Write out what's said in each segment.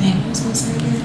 Dang, what was I gonna say again?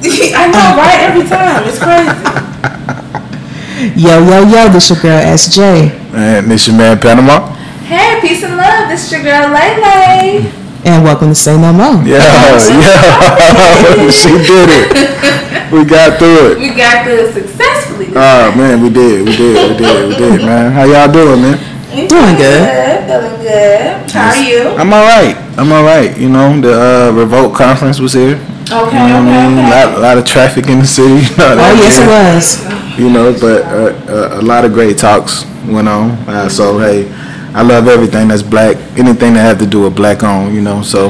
I know, right? Every time. It's crazy. Yo, yo, yo, this your girl SJ. And this your man Panama. Hey, peace and love. This is your girl Lele. And welcome to Say No More. Yeah, yeah. she did it. We got through it. We got through it successfully. Oh man, we did, we did, we did, we did, man. How y'all doing, man? We Doing good. Feeling good. How are you? I'm all right. I'm all right. You know, the uh, Revolt conference was here. Okay, You know what okay, I mean? A okay. lot, lot of traffic in the city. You Oh, yes, it was. You know, but uh, uh, a lot of great talks went on. Uh, so hey, I love everything that's black. Anything that have to do with black on. You know, so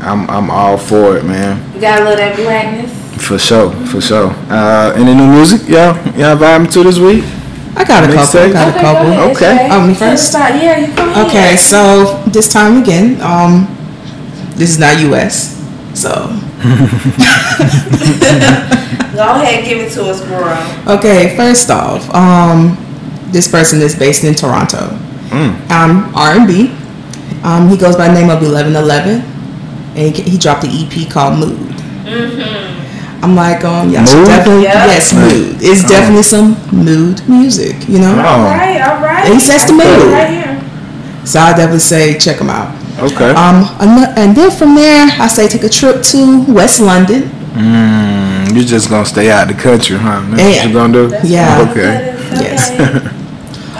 I'm I'm all for it, man. You got a little of that blackness. For sure, for sure. Uh, any new music, y'all? Y'all vibing to this week? I got a couple. I Got a couple. go ahead, Okay. Shay. Oh, me first? about- Yeah, you go ahead. Okay, so this time again, um, this is not US. So, Go ahead, give it to us, girl. okay, first off, um, this person is based in Toronto. Mm. Um, R&B. Um, he goes by the name of Eleven Eleven, and he, he dropped an EP called Mood. I'm like, um, yeah, Mood? definitely, Yeah. yes, mood. It's Oh. definitely some mood music, you know. Oh. All right, all right. He sets the mood. Right here. So I definitely say check them out. Okay. Um, and then from there, I say take a trip to West London. Mm, you're just gonna stay out of the country, huh? That's what Yeah. you gonna do? That's Yeah. what Okay. Yes. Okay.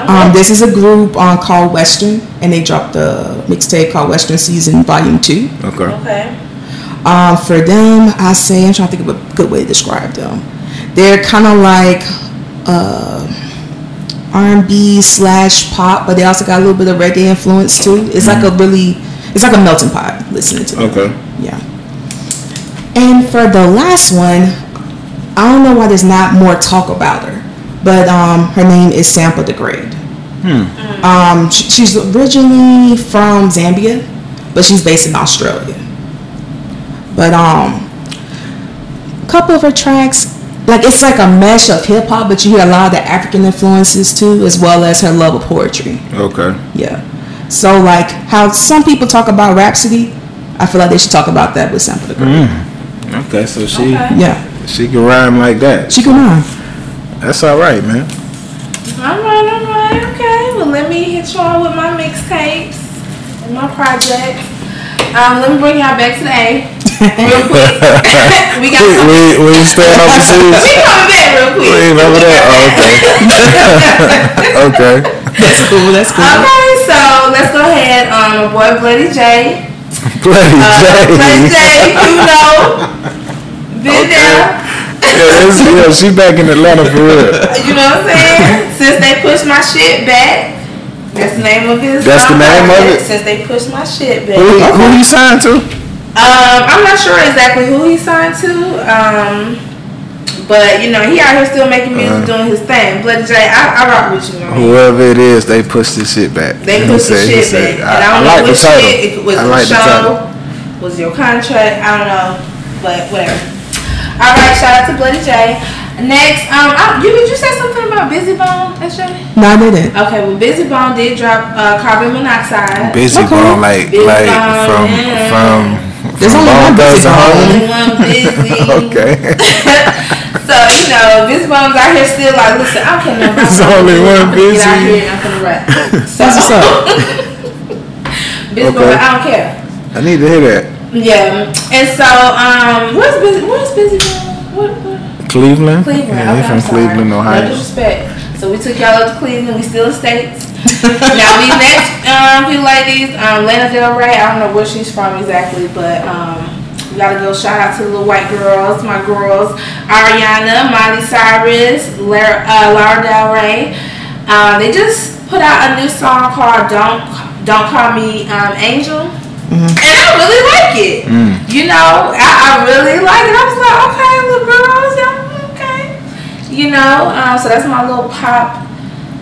Um, this is a group um, called Western, and they dropped a mixtape called Western Season Volume Two. Okay. Okay. Um, for them, I say I'm trying to think of a good way to describe them. They're kind of like uh, R&B slash pop, but they also got a little bit of reggae influence too. It's like a really, it's like a melting pot listening to them. Okay. Yeah. And for the last one, I don't know why there's not more talk about her, but um, her name is Sampa the Great. Um, sh- she's originally from Zambia, but she's based in Australia. But um, a couple of her tracks, like it's like a mesh of hip hop, but you hear a lot of the African influences too, as well as her love of poetry. Okay. Yeah. So like how some people talk about Rapsody, I feel like they should talk about that with Sampa the Great. Okay. So she Okay. Yeah. she can rhyme like that. She can rhyme. That's all right, man. All right, all right, okay. Well, let me hit y'all with my mixtapes and my projects. Um, let me bring y'all back to the A real quick. we got We some. we, we staying We coming back real We quick. ain't over there. Oh, okay. okay. That's cool. That's cool. Okay, so let's go ahead. Um, boy Bloody Jay. Bloody Uh, Bloody Jay, J. you know, been there. Yeah, it's, yeah, she back in Atlanta for real. You know what I'm saying? Since they pushed my shit back. That's the name of his. That's the name of project, it? Since they pushed my shit back. Who, who you signed to? Um, I'm not sure exactly who he signed to. Um, but you know, he out here still making music, Uh-huh. doing his thing. Bloody Jay, I, I rock with you, man. Whoever it is, they pushed this shit back. They He pushed the said- shit said, back. And I don't know like the which shit, if it was I the like the title. show, was your contract, I don't know. But whatever. Alright, shout out to Bloody Jay. Next, um, I, you did you say something about Bizzy Bone, SJ? No, I didn't. Okay, well, Bizzy Bone did drop uh, carbon monoxide. Busy Okay. bone, like Busy like bone, from yeah. from There's from only Bone one Thugs Bizzy Bone. Only one busy. Okay. so you know, Bizzy Bone's out here still like, listen, I don't care nothing There's only I'm one gonna Get out here and I'm gonna rap. So, That's what's up. Busy Okay. Bone, I don't care. I need to hear that. Yeah, and so um, where's busy? Where's busy? What, what? Cleveland. Cleveland. Yeah, okay, he from I'm sorry. Cleveland, No Ohio. disrespect. So we took y'all up to Cleveland. We still in states. now these next um, few ladies, um, Lana Del Rey. I don't know where she's from exactly, but um, we gotta go shout out to the little white girls, my girls, Ariana, Miley Cyrus, Lara, uh, Laura Del Rey. Um, they just put out a new song called "Don't Don't Call Me um, Angel." And I really like it. You know, I, I really like it. I was like, okay, little okay. You know, um, so that's my little pop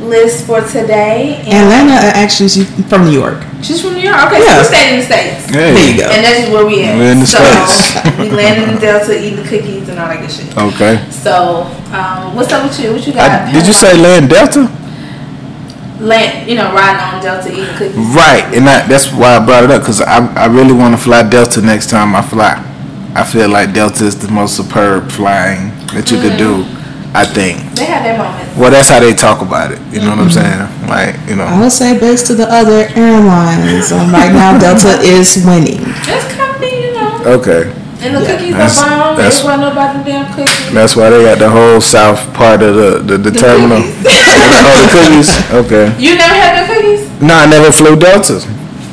list for today. And Lana uh, actually she's from New York. she's from New York. Okay, Yeah. so we stayed in the States. Hey. There you go. And that's where we at. We're in the so, States. we landed in Delta, eating cookies and all that good shit. Okay. So, um, what's up with you? What you got? I, got? did you say Land Delta? land, you know, riding on Delta eating cookies. Right, and that, that's why I brought it up because I, I really want to fly Delta next time I fly. I feel like Delta is the most superb flying that you could do. I think. They had their moments. Well, that's how they talk about it. You know what I'm saying? Like, you know. I would say based to the other airlines, um, right now Delta is winning. It's comfy, you know. Okay, And the Yeah. cookies That's- are bomb. that's- They wasn't damn cookies. that's why they got the whole south part of the the, the, terminal. cookies. oh, the cookies. Okay. You never had the cookies? No, I never flew Delta.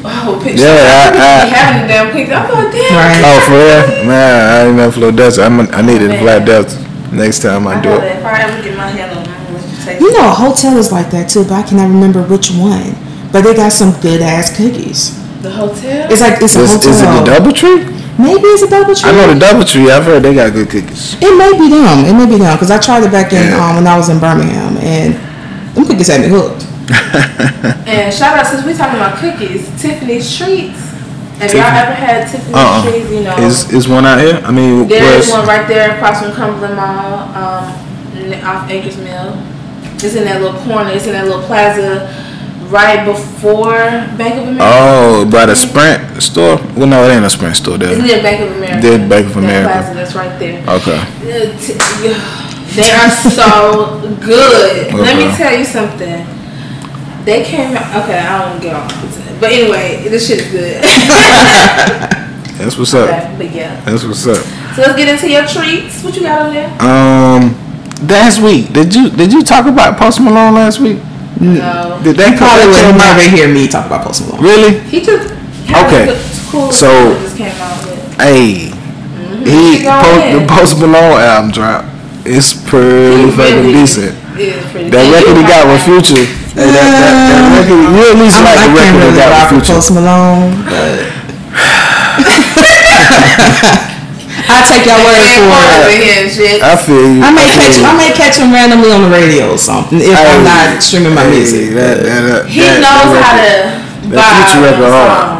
Oh, picture. Yeah, I, I- be I- having the damn cookies. I'm like, damn. Right. Oh, for real? Man, I ain't never flew Delta. I'm, I needed to fly Delta next time I I do know it. that. If I ever get my hand on, I'm gonna let you taste You it. know, a hotel is like that too, but I cannot remember which one. But they got some good ass cookies. The hotel? It's like it's a Is, hotel. is it the DoubleTree? Maybe it's a DoubleTree. I know the DoubleTree. I've heard they got good cookies. It may be them. It may be them because I tried it back in Yeah. um, when I was in Birmingham, and them cookies had me hooked. And shout out since we talking about cookies, Tiffany's treats. Have y'all ever had Tiffany's Uh-uh. You know, Is is one out here? I mean, there is one right there across from Cumberland Mall, um, off Akers Mill. It's in that little corner. It's in that little plaza right before Bank of America. Oh, by the Sprint store? Well, no, it ain't a Sprint store There. It's near Bank of America. Near Bank of That America. plaza that's right there. Okay. Uh, They are so good. Let me tell you something. They came. Okay, I don't get off. But anyway, this shit is good. That's what's up. Okay, but yeah. That's what's up. So let's get into your treats. What you got over there? Um, last week did you did you talk about Post Malone last week? No. Did they Probably that would came out? never hear me talk about Post Malone. Really? He just Okay. Cool. So- just came out. Hey, he Go post, the Post Malone album drop. It's pretty He fucking really decent. Is pretty That good. record he got with. Future. Hey, that, that, that record, you at least I'm, like I the can't record he really got rock with with Future. Post Malone, but I take your word Man, for Marvin it. here and shit. I feel you. I may feel catch you. I may catch him randomly on the radio or something if I'm Hey, not streaming my hey, music. That, that, that, he that, knows that how record. to that vibe Future on record a hard. song.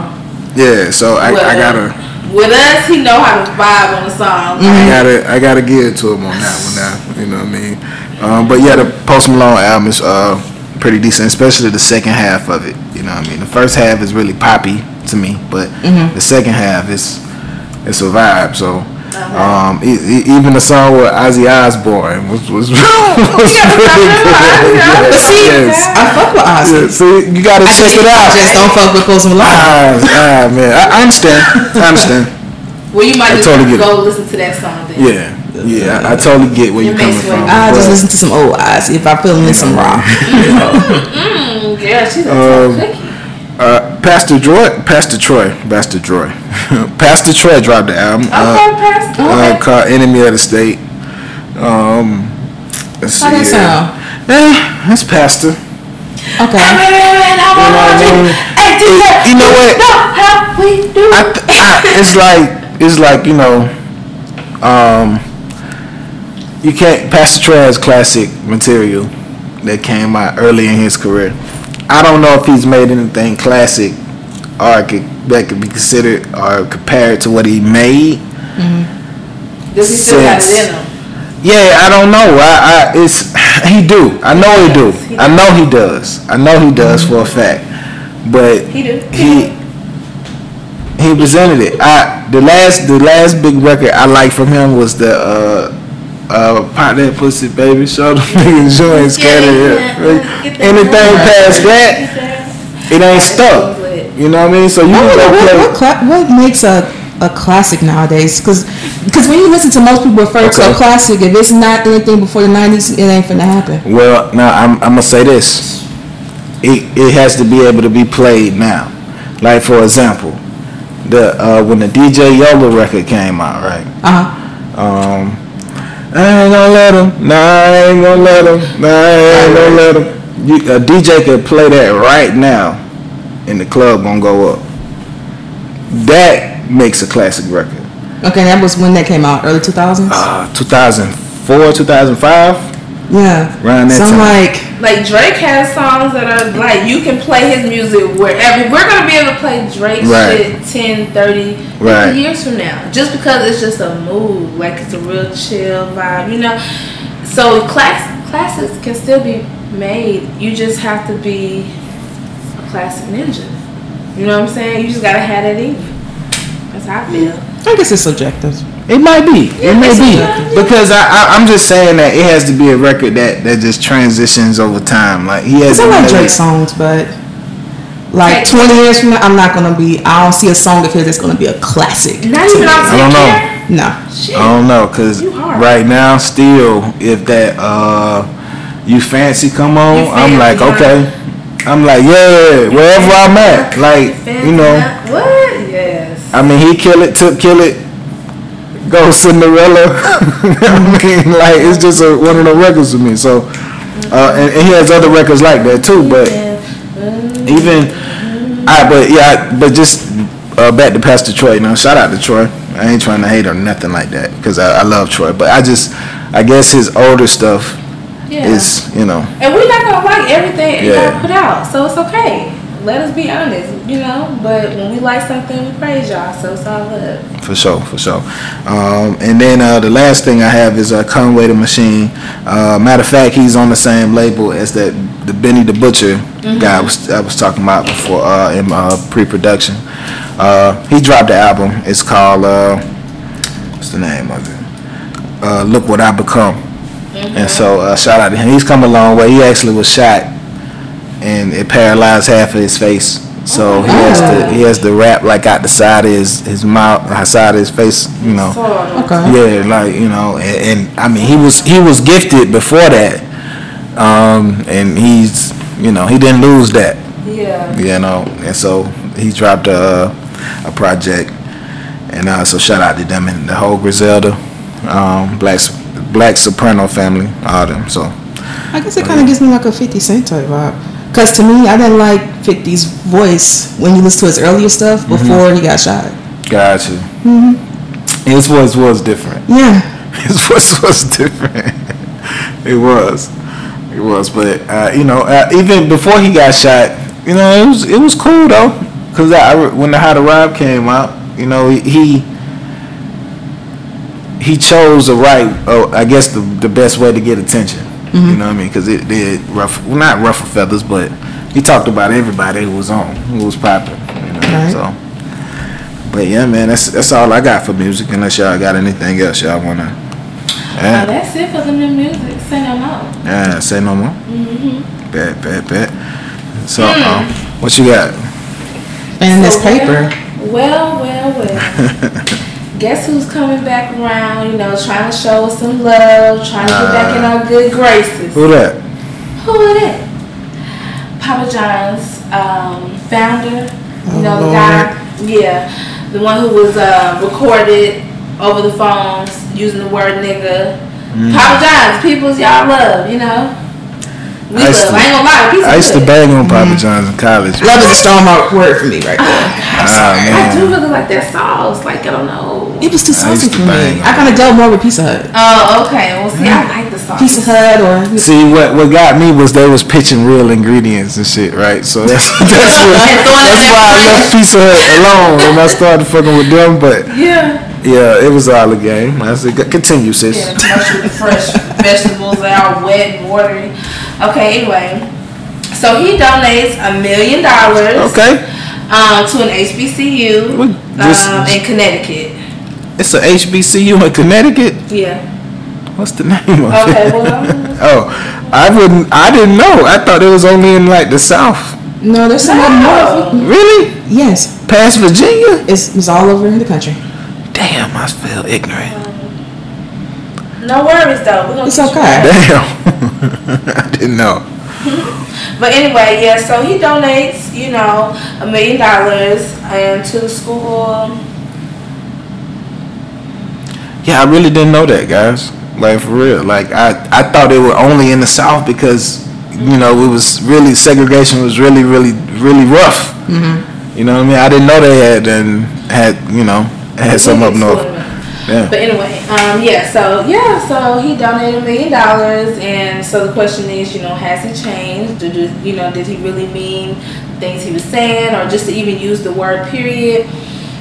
Yeah, so I, With, I gotta, With us, he know how to vibe on the song. I gotta, I gotta give it to him on that one now. You know what I mean? Um, but yeah, the Post Malone album is uh pretty decent, especially the second half of it. You know what I mean? The first half is really poppy to me, but the second half is it's a vibe. So. Um, e- e- even the song with Ozzy Osbourne was was, was pretty good. But see, Yes. I fuck with Ozzy. Yeah, see, you gotta check it out. Just don't fuck with Post Malone. Ah, ah, man, I, I understand. I understand. Well, you might I just totally get go listen to that song then. Yeah, yeah, I, I totally get where It you're coming from. way- I just listen to some old Ozzy if I feel in some rock. Mm, yeah, she's a Um, cookie. Uh, Pastor Troy, Pastor Troy, Pastor Troy, Pastor Troy dropped the album. Okay, Uh, Pastor. uh, Okay. called Enemy of the State. Um, let's How see that here. sound? Eh, that's Pastor. Okay. Hey, wait, wait, wait, I You know what I want mean? Hey, DJ, You know what? know how we do. I, I, it's like it's like you know, um, you can't. Pastor has classic material that came out early in his career. I don't know if he's made anything classic or could, that could be considered or compared to what he made. Does he still got it in him? Yeah, I don't know. I, I it's he do. I know he do. I know he does. I know he does for a fact. But He do. he he presented it. I the last the last big record I liked from him was the uh uh pop that pussy baby show them niggas joint scatter yeah, yeah. Get that anything money. past that it ain't stuck. You know what I mean? So you What, can go what, play. what, cla- what makes a, a classic nowadays? Because when you listen to most people refer to a classic, if it's not anything before the 90s, it ain't finna happen. Well, now I'm, I'm gonna say this. It, it has to be able to be played now. Like for example, the uh, when the DJ Yola record came out, right? Uh-huh. Um, I ain't gonna let him. Nah, I ain't gonna let him. Nah, I ain't gonna let him. You, a DJ could play that right now, and the club gonna go up. That makes a classic record. Okay, that was when that came out, early 2000s? Uh, 2004, 2005, yeah. around that so I'm time. like, Like Drake has songs that are like you can play his music wherever. We're gonna be able to play Drake Right. shit 10, 30, 50 Right. years from now. Just because it's just a mood, like it's a real chill vibe, you know. So class classes can still be made. You just have to be a classic ninja. You know what I'm saying? You just gotta have that in you. That's how I feel. I guess it's subjective. It might be. it may be because I, I I'm just saying that it has to be a record that that just transitions over time. Like he has. Cause I like Drake songs, but like 20 years from now, I'm not gonna be. I don't see a song of his that's gonna be a classic. Not even me. on I don't know. No. Shit. I don't know, cause right now, still, if that uh, you fancy come on, You I'm like, fancy, okay, I'm like, yeah, wherever I'm at, like, you know, What? Yes. I mean, he kill it, took kill it, go Cinderella. I mean, like, it's just a, one of the records to me. So, uh, and, and he has other records like that too, but even, I, but yeah, but just uh, back to Pastor Troy. Now, shout out to Troy. I ain't trying to hate or nothing like that because I, I love Troy, but I just, I guess his older stuff Yeah. is, you know, And we're not gonna like everything Yeah. y'all put out, so it's okay. Let us be honest, you know. But when we like something, we praise y'all, so it's all love. for sure, for sure. Um, and then uh, the last thing I have is uh, Conway the Machine. Uh, matter of fact, he's on the same label as that the Benny the Butcher guy I was I was talking about before uh, in uh, pre-production. Uh, he dropped the album. It's called uh, what's the name of it? Uh, Look What I Become. And so uh, shout out to him. He's come a long way. He actually was shot and it paralyzed half of his face. So he has to he has to rap like out the side of his his mouth, the side of his face, you know. Okay. Yeah, like you know, and, and I mean he was he was gifted before that, um, and he's you know he didn't lose that, Yeah. you know, and so he dropped a a project, and uh, so shout out to them and the whole Griselda, um, Black Black Soprano family, all them. So I guess it kind of gives me like a 50 Cent type vibe. Cause to me, I didn't like 50's voice when you listen to his earlier stuff Mm-hmm. before he got shot. got you. His voice was different. Yeah. His voice was different. it was, it was. But uh, you know, uh, even before he got shot, you know, it was it was cool though. Cause I, I- when the How to Rob came out, you know, he he chose the right, oh, I guess the the best way to get attention. You know what I mean? Because it did rough, well, not ruffle feathers, but he talked about everybody who was on, who was popping. You know, Right. so. But yeah, man, that's that's all I got for music. Unless y'all got anything else y'all wanna. Uh, Yeah. that's it for the new music. Say no more. Yeah, say no more. Mm-hmm. Bet, bet, bet. So, Hmm. um, what you got? And this So, paper. Well, well, well. Guess who's coming back around? You know, trying to show us some love, trying to get back in our good graces. Who that? Who is it? Papa John's um, founder. You know, Oh, the guy. Yeah, the one who was uh, recorded over the phones using the word nigga. Mm. Papa John's, people's y'all love. You know, we I used love. to- I ain't gonna lie, I used to bang on Papa John's in college. Love is a strong word for me right there. Ah, I do really like that sauce. Like I don't know. It was too I saucy for bang me. I kind of go more with Pizza Hut. Oh, okay. Well, see, I like the sauce. Pizza Hut or See what what got me was they was pitching real ingredients and shit, right? So that's that's, what, And throwing it that's why I the left Pizza Hut alone and I started fucking with them. But Yeah. yeah, it was all a game. I said, continue, sis. Yeah, the commercial with the fresh vegetables that are wet and watery. Okay, anyway. So he donates a million dollars Okay, um, to an HBCU Well, just- um, in Connecticut. It's a HBCU in Connecticut. Yeah. What's the name of it? Okay, well, Oh, I wouldn't. I didn't know. I thought it was only in like the South. no, there's some up No. north. Really? Yes, Past Virginia? it's, it's all over in the country. Damn, I feel ignorant. no worries though. We're gonna It's okay. Damn. I didn't know. But anyway, yeah. So he donates, you know, a million dollars and to the school. Yeah, I really didn't know that, guys. Like for real. Like I, I thought they were only in the South because you know it was really segregation was really, really, really rough. Mm-hmm. You know what I mean? I didn't know they had and had you know had some up north. Yeah. But anyway, um, yeah, so yeah, so he donated a million dollars, and so the question is, you know, has he changed? Did you, you know, did he really mean things he was saying, or just to even use the word period?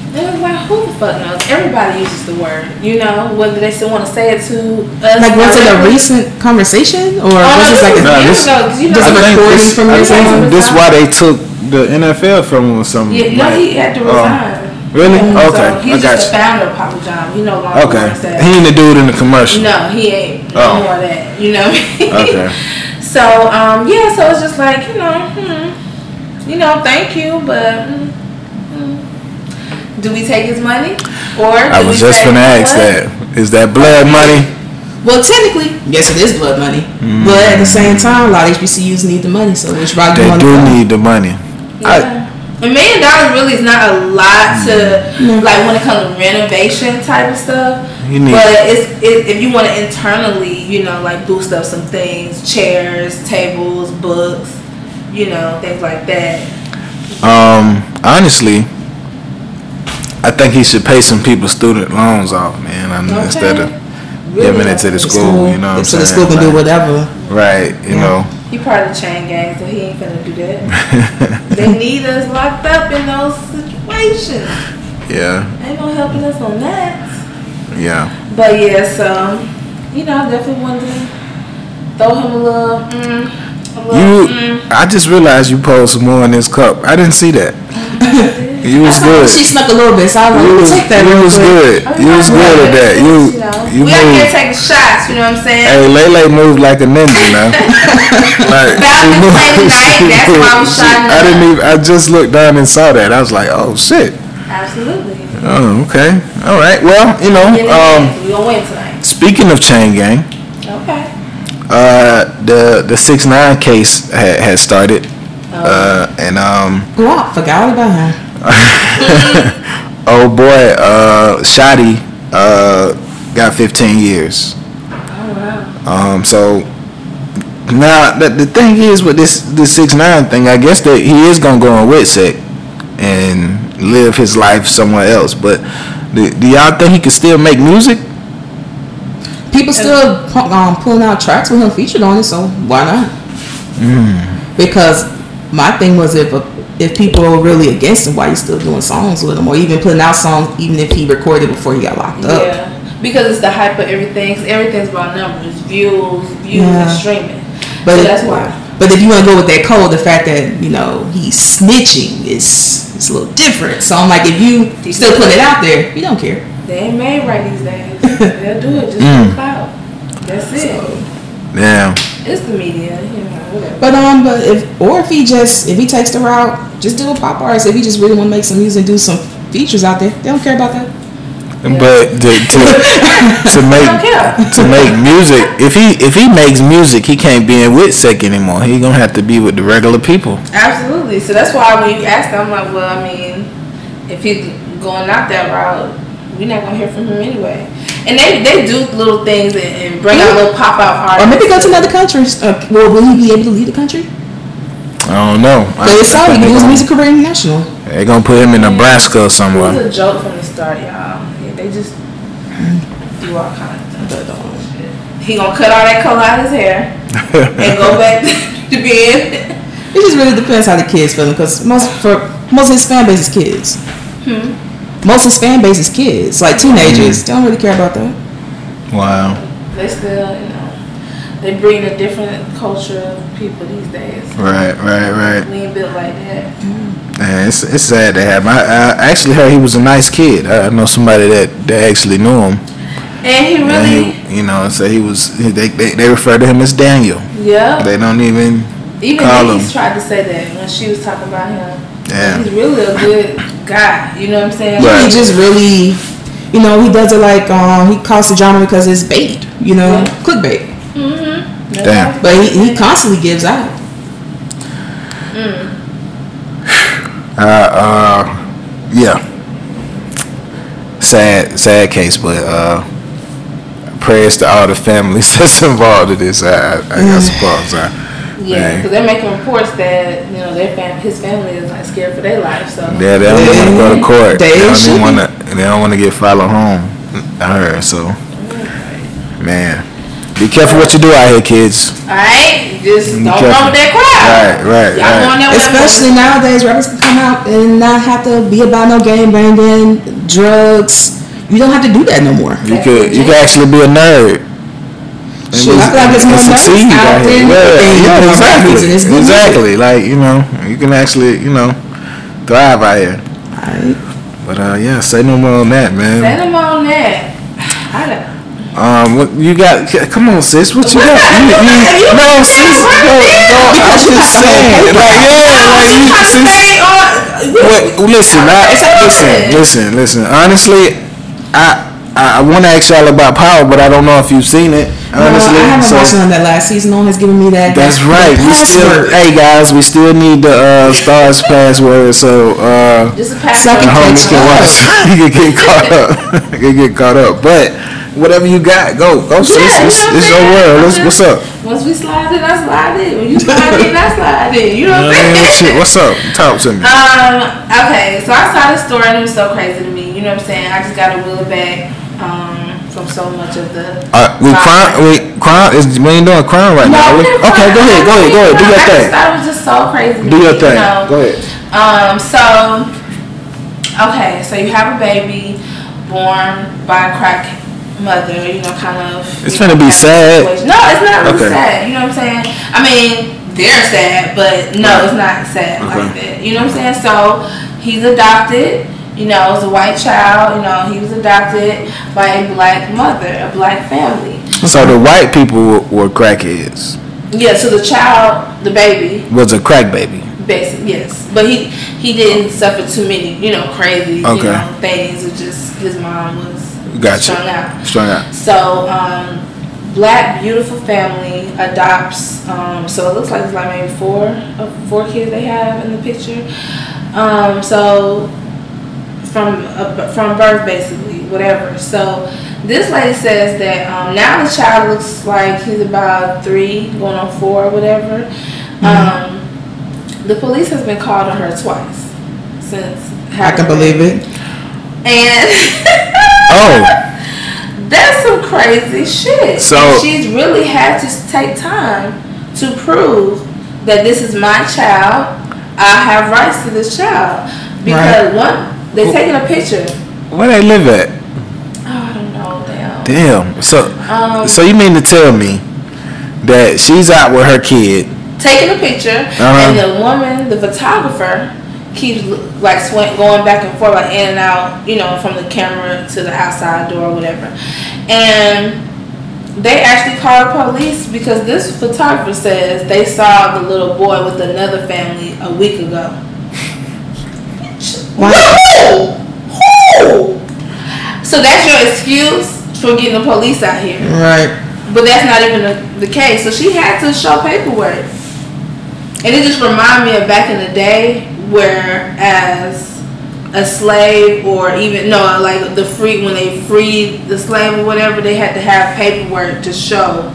And And it's like, who the fuck knows? Everybody uses the word, you know, whether they still want to say it to us. Like, was it a recent conversation, or Oh, was this this like was a? No, this- ago, 'cause you know, Just a I think recording this- from I your think song? This why they took the NFL from him or something. Yeah, no, like- he had to Oh. resign. Really? Yeah, Okay, So he's I got just the founder of Papa John. He no longer Okay, works he ain't the dude in the commercial. No, he ain't. No Oh. more that. You know what I mean? Okay. So, um, yeah, so it's just like, you know, hmm, you know, thank you, but mm, mm. Do we take his money? Or I was just gonna ask what? that. Is that blood money? Well, technically, yes, it is blood money, Mm. but at the same time, a lot of HBCUs need the money, so which route you They do need the money. Yeah. A million dollars really is not a lot to like when it comes to renovation type of stuff. You need- but it's it, if you want to internally, you know, like boost up some things, chairs, tables, books, you know, things like that. um, honestly, I think he should pay some people student loans off, man. I know, Okay. Instead of Really giving it to the The school, you know what I'm so saying? the school can do whatever. Right, you Yeah. know. He part of the chain gang, so he ain't gonna do that. they need us locked up in those situations. Yeah, Ain't no helping us on that. yeah. But yeah, so you know, I definitely wanted to throw him a little, mm, a. You, mm. I just realized you poured some more in this cup. I didn't see that. You was I good. She snuck a little bit, so I was You take that you real was quick. good. You was good at that. You, you know, you we out here moved. taking shots. You know what I'm saying? Hey, Lele moved like a ninja now. like, About she to moved- play tonight, that's why I'm she- shining I didn't even. I just looked down and saw that. I was like, oh shit. Absolutely. Oh, okay. All right. Well, you know, um, we gonna win tonight. speaking of chain gang, Okay. Uh, the the six nine case had, had started, Oh. uh, and um, Wow, forgot about him. oh boy, uh, Shotti, uh, got 15 years. Oh wow. Um, so now the, the thing is with this this six nine thing, I guess that he is gonna go on WITSEC and live his life somewhere else. But do, do y'all think he could still make music? People still um, pulling out tracks with him featured on it, so why not? Hmm. Because my thing was if a, if people are really against him, why you still doing songs with him, or even putting out songs, even if he recorded before he got locked up? Yeah. Because it's the hype of everything. everything's about numbers, views, views, Yeah. and streaming. But so it- that's why. But if you want to go with that code, the fact that you know he's snitching is it's a little different. So I'm like, if you still put it out there, you don't care. They ain't made right these days. They'll do it just Mm. for clout. That's it. Damn. It's the media, you know, whatever. But um, but if or if he just if he takes the route, just do a pop artist. If he just really want to make some music, and do some features out there. They don't care about that. But to to, to make don't to make music, if he if he makes music, he can't be in WITSEC anymore. He gonna have to be with the regular people. Absolutely. So that's why when you ask them, I'm like, well, I mean, if he's going out that route, we're not gonna hear from him anyway. And they they do little things and, and bring out little pop out artists. Or maybe go to another country. Uh, well, will he be able to leave the country? I don't know. I, But it's I so he think can they do his gonna- music career international. They gonna put him in Nebraska or It somewhere. was a joke from the start, y'all. Yeah, They just do all kinds of stuff. But, He gonna cut all that color out of his hair and go back to being. it just really depends how the kids feel because most for most of his fan base is kids. Hmm. Most of his fan base is kids, like teenagers. Mm-hmm. They don't really care about that. Wow. They still, you know, they bring a different culture of people these days. Right, right, right. We ain't built like that. Mm-hmm. Man, it's, it's sad to have. I, I actually heard he was a nice kid. I I know somebody that, that actually knew him. And he And really, he, you know, so he was. They, they, they refer to him as Daniel. yeah. They don't even. Even call Nicki's him. tried to say that when she was talking about him. Yeah. He's really a good guy. You know what I'm saying? Right. He just really, you know, he does it like um, he calls the genre because it's bait, you know, Yeah. clickbait. Mm-hmm. Damn. But he, he constantly gives out. Uh, uh, yeah. Sad, sad case, but uh, prayers to all the families that's involved in this. I, I, I suppose. I, Yeah, because they're making reports that you know their fam- his family is like scared for their life. So Yeah, they don't want to go to court. They They don't should even be. want to. They don't want to get followed home. I heard so. Man, Be careful what you do out here, kids. Alright? Just Be don't careful. run with that crowd. Right, right, Y'all right. going that way. Especially nowadays, rappers can come out and not have to be about no game banging, drugs. You don't have to do that no more. You could you could actually be a nerd. And Shoot, I feel like there's more succeed nerds out out than Yeah, yeah, exactly. and it's good Exactly. Like you know, you can actually you know thrive out here. Alright. But uh, yeah, say no more on that, man. Send them on that. I don't. Um, what you got? Come on, sis. What you What? got? You, you, You no, sis. No, no. I'm just saying. Like, yeah, like you, sis. Wait, listen, I, listen, listen, listen. Honestly, I I, I want to ask y'all about Power, but I don't know if you've seen it. Honestly, no, I haven't so watched none of that last season. No one has given me that. that's right. We still, hey guys, we still need the uh, Starz password. So uh, Just a the password. Second homies can watch. you can get caught up. you can get caught up. But whatever you got, go, go, sis. Yeah, It's, you know it's what your world. Let's, what's up? Once we slide in, I slide in. When you slide in, I slide in. You know what what I mean? I'm Shit, saying? what's up? Talk to me. Um, okay, so I saw this story and it was so crazy to me. You know what I'm saying? I just got to wheel it back from so much of the. Uh, we crime, we crime is we ain't doing crime right No, now. We- Okay, go ahead, go ahead, go ahead, do your I thing. That was just so crazy. Do me, your you thing. know? Go ahead. Um, so, okay, so you have a baby born by a crack mother, you know, kind of. It's gonna be sad. situation. No, it's not really Okay. sad. You know what I'm saying? I mean, they're sad, but no, it's not sad like that. You know what I'm saying? So, he's adopted. You know, it's a white child. You know, he was adopted by a black mother, a black family. So the white people were, were crackheads. Yeah, so the child, the baby, Was a crack baby. Basic, yes, but he he didn't suffer too many, you know, crazy, Okay. you know, things. It just his mom was Gotcha. strung out. Strung out. So, um, black beautiful family adopts. Um, so it looks like it's like maybe four uh, four kids they have in the picture. Um, so from uh, from birth basically, whatever. So this lady says that um, now the child looks like he's about three, going on four, or whatever. Um, the police has been called on her twice since. I can believe it. And Oh, that's some crazy shit. So- and she's really had to take time to prove that this is my child. I have rights to this child because one, they taking a picture. where they live at? Oh, I don't know. Damn. Damn. So, Um, so you mean to tell me that she's out with her kid? taking a picture, Uh-huh. and the woman, the photographer, keeps like sw- going back and forth, like in and out, you know, from the camera to the outside door, or whatever. And they actually called police because this photographer says they saw the little boy with another family a week ago. Who? Who? So that's your excuse for getting the police out here. Right. But that's not even the, the case. So she had to show paperwork. And it just reminded me of back in the day where as a slave or even no like the free when they freed the slave or whatever they had to have paperwork to show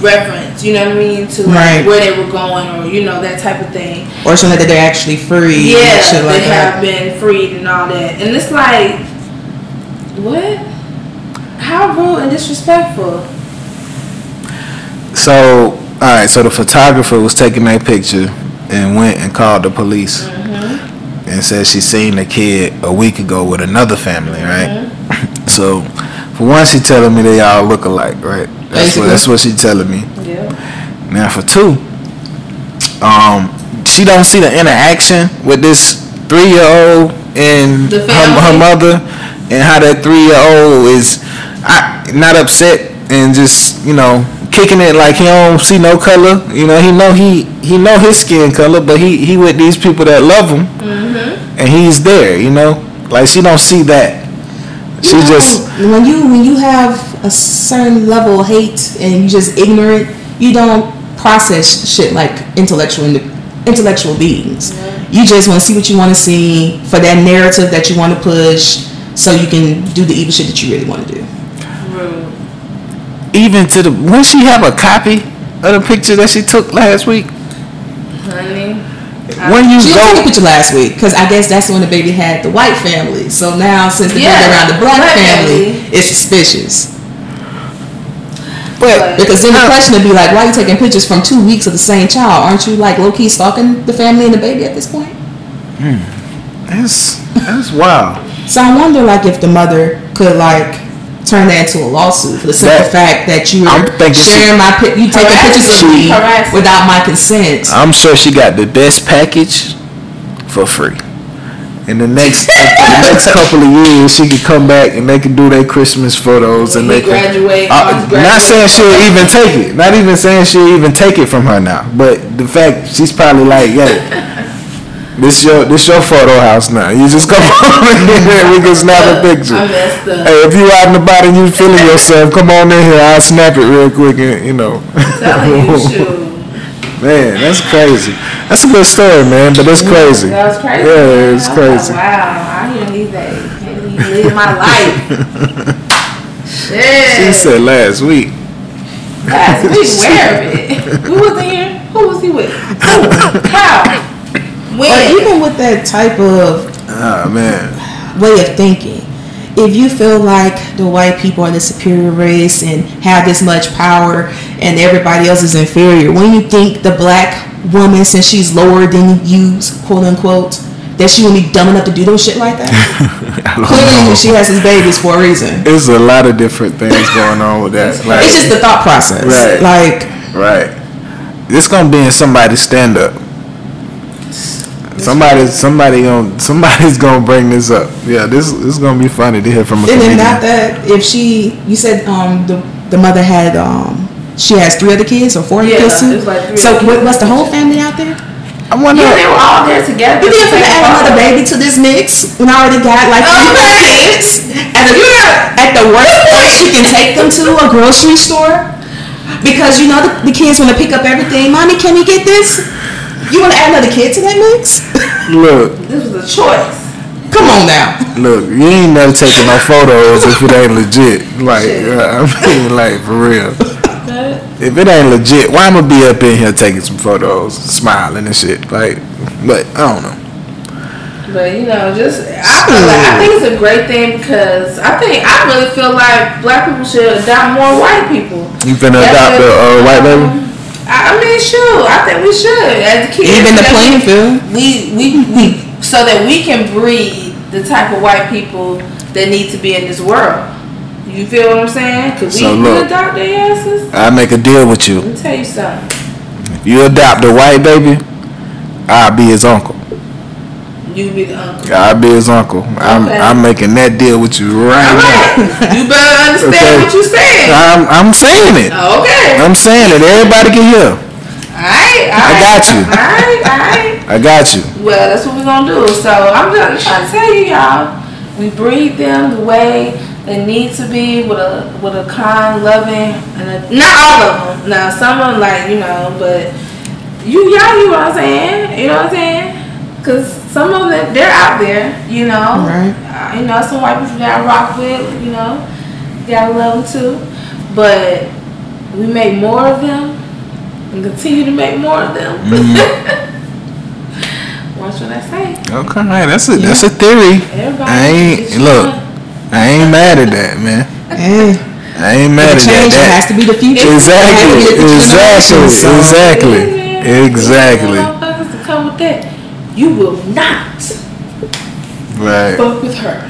reference you know what i mean to like Right. where they were going or you know that type of thing Or something that they're actually free. yeah and shit like they that. have been freed and all that and it's like what how rude and disrespectful So, all right. So the photographer was taking that picture and went and called the police Mm-hmm. and said she seen the kid a week ago with another family, right? Mm-hmm. So, for one, she telling me they all look alike, right? That's what that's what she telling me. yeah Now for two, um, she don't see the interaction with this three year old and her, her mother, and how that three year old is I, not upset and just you know kicking it like he don't see no color. You know he know he he know his skin color, but he he with these people that love him, Mm-hmm. and he's there. You know, like she don't see that. She know, just when you when you have a certain level of hate and you just ignorant, you don't process shit like intellectual intellectual beings. You just want to see what you want to see for that narrative that you want to push, so you can do the evil shit that you really want to do. rude even to the when she have a copy of the picture that she took last week. honey When you She didn't a picture last week because I guess that's when the baby had the white family. So now since the Yeah, baby around the black, black family, family. it's suspicious. But Because then the Uh, question would be like, why are you taking pictures from two weeks of the same child? Aren't you like low key stalking the family and the baby at this point? That's that's wild. So I wonder like if the mother could like turn that into a lawsuit for the simple That- fact that you I'm were thinking she- sharing my you taking pictures of me Harassment. without my consent. I'm sure she got the best package for free. In the next the next couple of years, she could come back and they can do their Christmas photos and When they he can. graduate, Uh, not saying she'll even take it. Not even saying she'll even take it from her now. But the fact she's probably like, yeah, this your this your photo house now. You just come on in here, we can snap a picture. I messed up. Hey, if you out and about and you feeling yourself, come on in here. I'll snap it real quick and you know. You. Man, that's crazy. That's a good story, man, but that's crazy. That was crazy. Yeah, it's I like, crazy. wow, I hear these days. Can't even live my life. Shit. She said last week. Last week, where of it? Who was in here? Who was he with? Who? How? But When? even with that type of Oh man. way of thinking. If you feel like the white people are the superior race and have this much power and everybody else is inferior, when you think the black woman, since she's lower than you, quote unquote, that she would be dumb enough to do those shit like that? Clearly, know. she has his babies for a reason. There's a lot of different things going on with that. Like, It's just the thought process. Right. Like, right. This gonna be in somebody's stand up. Somebody, somebody on, somebody's gonna bring this up. Yeah, this this is gonna be funny to hear from a and then not that if she, you said um the the mother had um she has three other kids or four other Yeah, kids too. like so what, kids. what's the whole family out there? I wonder. Yeah, they were all there together. You didn't Same add another baby to this mix when I already got like three Okay. kids. At the, at the worst place you can take them to a grocery store because you know the, the kids want to pick up everything. Mommy, can we get this? You want to add another kid to that mix? Look, This was a choice. Come on now. look. You ain't never taking no photos if it ain't legit. Like, uh, I mean, like for real. But If it ain't legit, why I'ma be up in here taking some photos, smiling and shit? Like, but I don't know. But you know, just I feel like I think it's a great thing because I think I really feel like black people should adopt more white people. You finna That's adopt what- a uh, white baby? um, I I mean, sure. I think we should as kids. Even the that playing field. We we we so that we can breed the type of white people that need to be in this world. You feel what I'm saying? Cause we, So we look. adopt their asses. I make a deal with you. Let me tell you something. If You adopt a white baby, I'll be his uncle. You be the uncle. Um, I'll be his uncle. I'm Okay. I'm making that deal with you right now. you better understand Okay. what you're saying. I'm I'm saying it. Oh, okay. I'm saying it. Everybody can hear. Alright, I got you. Alright, alright. I got you. Well, that's what we're gonna do. So I'm just trying to tell you, y'all, we breed them the way they need to be with a with a kind, loving, and a, not all of them. Now some of them, like you know, but you y'all, you know what I'm saying? You know what I'm saying? Cause some of them they're out there, you know. Right. Uh, you know, some white people that I rock with, you know, gotta love them too. But we make more of them and continue to make more of them. Watch what I say. Okay, that's a that's a theory. Everybody I ain't look. fun. I ain't mad at that, man. Hey, I ain't mad the at that. change that has to be the future. Exactly, It has to be the future exactly, generation, so- exactly, Yeah, exactly. You motherfuckers to come with that. You will not Right. fuck with her.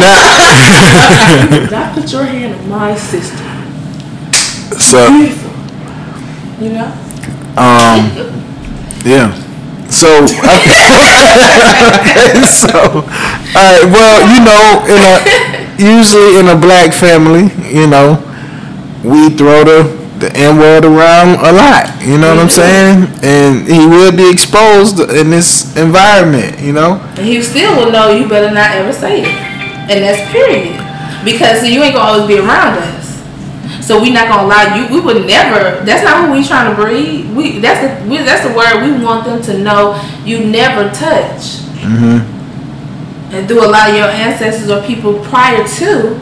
Now, Do not put your hand on my sister. so, Beautiful. You know? um, yeah. So, okay, so, all right. Well, you know, in a usually in a black family, you know, we throw the the N word around a lot. You know what I'm saying? And he will be exposed in this environment. You know. And he still will know you better not ever say it. And that's period. Because you ain't gonna always be around us. So we not gonna lie, you we would never that's not what we trying to breed. We that's the we, that's the word we want them to know you never touch. Mhm. And through a lot of your ancestors or people prior to,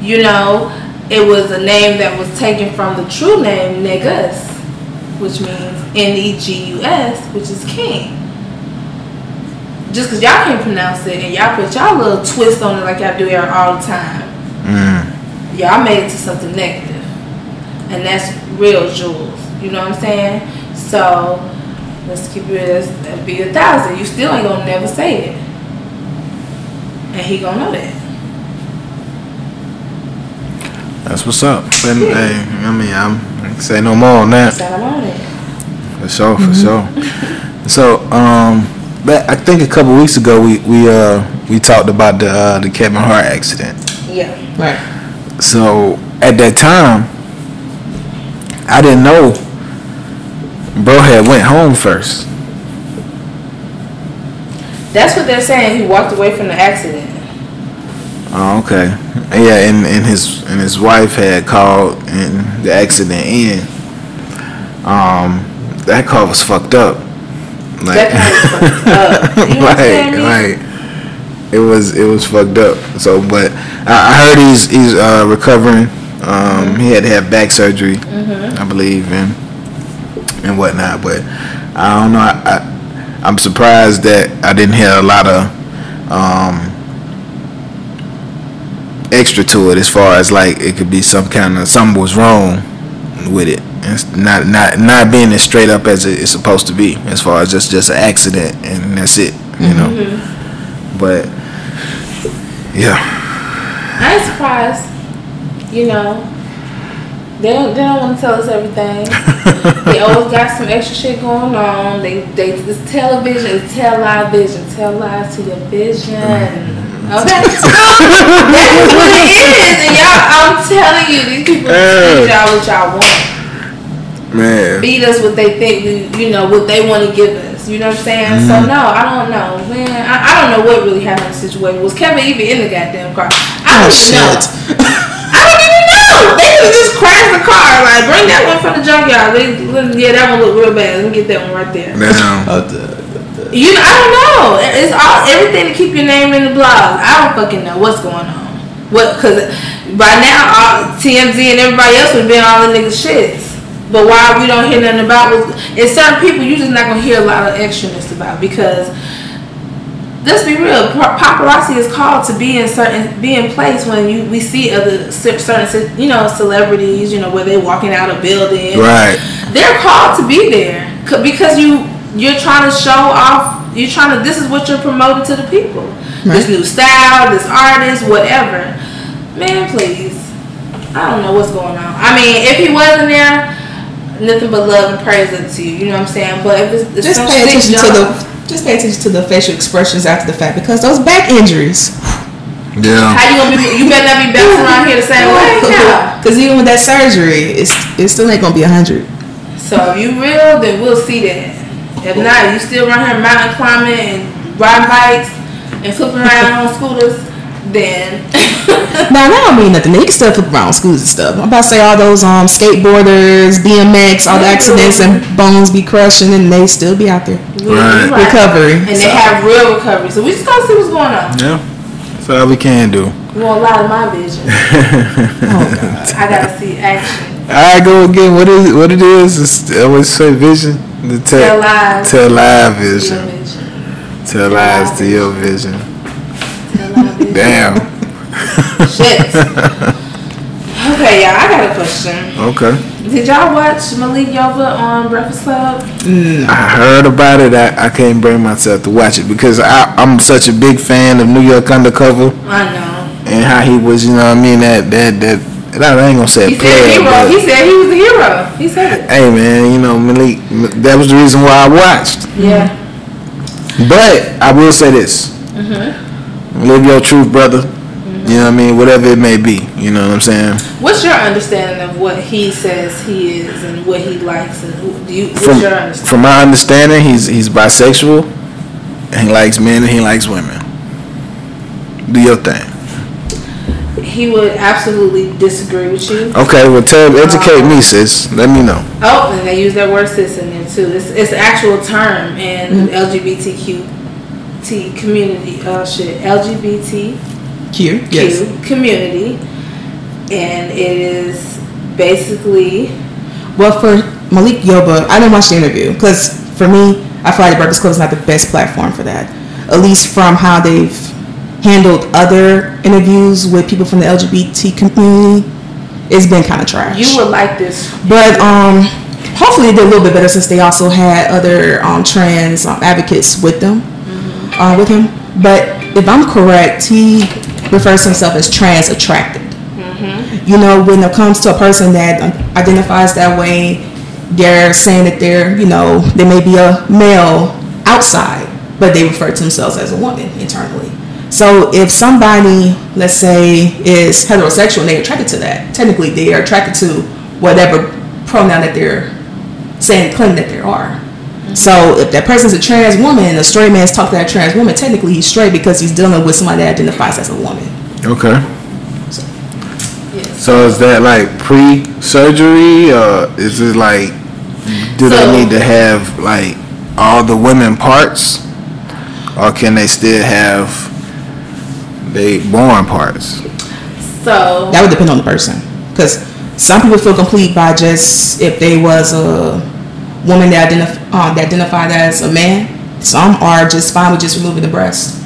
you know, it was a name that was taken from the true name Negus, which means N E G U S, which is king. Just because y'all can't pronounce it and y'all put y'all little twist on it like y'all do here all the time, mm. y'all made it to something negative. and that's real jewels. You know what I'm saying? So let's keep it as be a thousand. You still ain't gonna never say it, and he gonna know that. That's what's up. And, hey, I mean, I'm I can say no more on that. Said I'm on it. For sure, for sure. So, um, but I think a couple weeks ago we we uh we talked about the uh, the Kevin Hart accident. Yeah. Right. So at that time, I didn't know bro had went home first. That's what they're saying. He walked away from the accident. Oh, okay. Yeah, and, and his and his wife had called and the accident in. Um, that call was fucked up. Like, That fucked up. You me? like, like, it was it was fucked up. So, but I, I heard he's he's uh, recovering. Um, he had to have back surgery, Mm-hmm. I believe, and and whatnot. But I don't know. I, I I'm surprised that I didn't hear a lot of um, extra to it as far as like it could be some kind of something was wrong with it. It's not not not being as straight up as it is supposed to be as far as just just an accident and that's it, you know. Mm-hmm. But yeah, I ain't surprised. You know, they don't, they don't want to tell us everything. they always got some extra shit going on. They they it's television, it's tell live vision, tell lies to your vision. Okay, that is what it is, and y'all. I'm telling you, these people treat y'all what y'all want. man. Beat us what they think we, you know, what they want to give us. You know what I'm saying? Mm-hmm. So no, I don't know, man. I, I don't know what really happened in the situation. Was Kevin even in the goddamn car? I Oh don't shit. know. I don't even know. They could just crash the car. Like, bring that one from the junkyard. They, yeah, that one look real bad. Let me get that one right there. Now, Uh, the- You know, I don't know. It's all everything to keep your name in the blog. I don't fucking know what's going on. What? Cause by now, all, TMZ and everybody else would been all the niggas shits. But why we don't hear nothing about? Was, and certain people you just not gonna hear a lot of extraness about because. Let's be real. Paparazzi is called to be in certain, be in place when you we see other certain, you know, celebrities, you know, where they're walking out a building, right? they're called to be there because you you're trying to show off you're trying to this is what you're promoting to the people this new style this artist whatever man please i don't know what's going on i mean if he wasn't there nothing but love and praise up to you you know what i'm saying but if it's, it's just pay sick attention to the just pay attention to the facial expressions after the fact because those back injuries. Yeah. how you gonna be you better not be bouncing around here the same way. Because even with that surgery, it's it still ain't gonna be a hundred. So if you real, then we'll see that. If not, you still around here mountain climbing and riding bikes and flipping around on scooters, then Now that don't mean nothing. They can still flip around schools and stuff. I'm about to say all those um skateboarders, BMX, all the accidents and bones be crushing, and they still be out there. we, Right. Recovery, And they have real recovery. So we just gonna see what's going on. Yeah. That's all we can do. You won't lie to my vision. I gotta see action. I go again. What is what it is? It's, I always say vision. The te- Tell lies. Tell vision. vision. Tell lies to your vision. Vision. Damn. Shit. Okay, y'all. I got a question. Okay. Did y'all watch Malik Yoba on Breakfast Club? Mm, I heard about it. I, I can't bring myself to watch it because I, I'm such a big fan of New York Undercover I know. and how he was. You know what I mean? That that that. And I ain't gonna say He a said hero. He said he was the hero. He said it. hey man, you know Malik. That was the reason why I watched. Yeah. But I will say this: Mm-hmm. live your truth, brother. Mm-hmm. You know what I mean? Whatever it may be. You know what I'm saying? What's your understanding of what he says he is and what he likes and who, do you? What's From your understanding? from my understanding, he's he's bisexual. And he likes men and he likes women. Do your thing. He would absolutely disagree with you. Okay, well, tell, educate me, um, sis. Let me know. Oh, and they use that word cis in there too. It's it's an actual term in mm-hmm. LGBTQ T community. Oh shit, LGBTQ Q. Yes. community, and it is basically Well, for Malik Yoba, I didn't watch the interview because for me, I feel like the Breakfast Club is not the best platform for that. At least from how they've handled other interviews with people from the LGBT community. it's been kind of trash. You would like this, but um, hopefully they're a little bit better since they also had other um, trans um, advocates with them, mm-hmm. uh, with him. But if I'm correct, he refers to himself as trans attracted. Mm-hmm. You know, when it comes to a person that identifies that way, they're saying that they're, you know, they may be a male outside, but they refer to themselves as a woman internally. So if somebody, let's say, is heterosexual and they're attracted to that, technically they are attracted to whatever pronoun that they're saying, claiming that they are. Mm-hmm. So if that person's a trans woman and a straight man's talking to that trans woman, technically he's straight because he's dealing with somebody that identifies as a woman. Okay. So, yes. so is that like pre-surgery, or is it like do so, they need to have like all the women parts, or can they still have they born parts? So that would depend on the person, because some people feel complete by just if they was a woman that identify um, that identified as a man. Some are just fine with just removing the breast,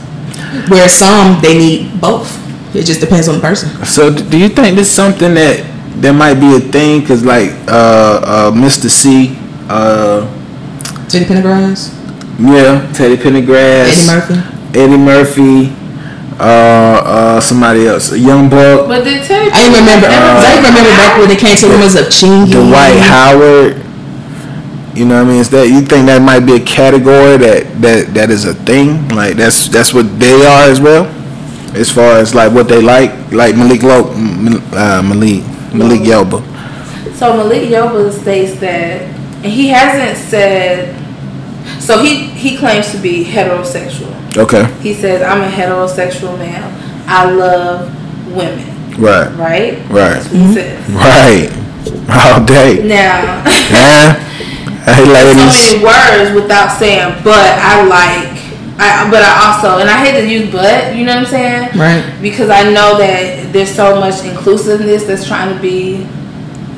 where some they need both. It just depends on the person. So, do you think this is something that there might be a thing? Cause like uh, uh, Mr. C, uh, Teddy Pendergrass. Yeah, Teddy Pendergrass. Eddie Murphy. Eddie Murphy. Uh, uh, somebody else, a young buck. But did Teddy? I remember. Uh, I remember back when it came to rumors of Chingy. Dwight Howard. You know what I mean? Is that you think that might be a category that that that is a thing? Like that's that's what they are as well, as far as like what they like, like Malik Lo, uh, Malik Malik Yoba. So Malik Yoba states that, and he hasn't said so he he claims to be heterosexual. Okay. He says I'm a heterosexual male. I love women. Right. Right. Right. he says. Right. All day. Now. yeah. Hey ladies. So many words without saying, but I like. I, but I also, and I hate to use but, you know what I'm saying? Right. Because I know that there's so much inclusiveness that's trying to be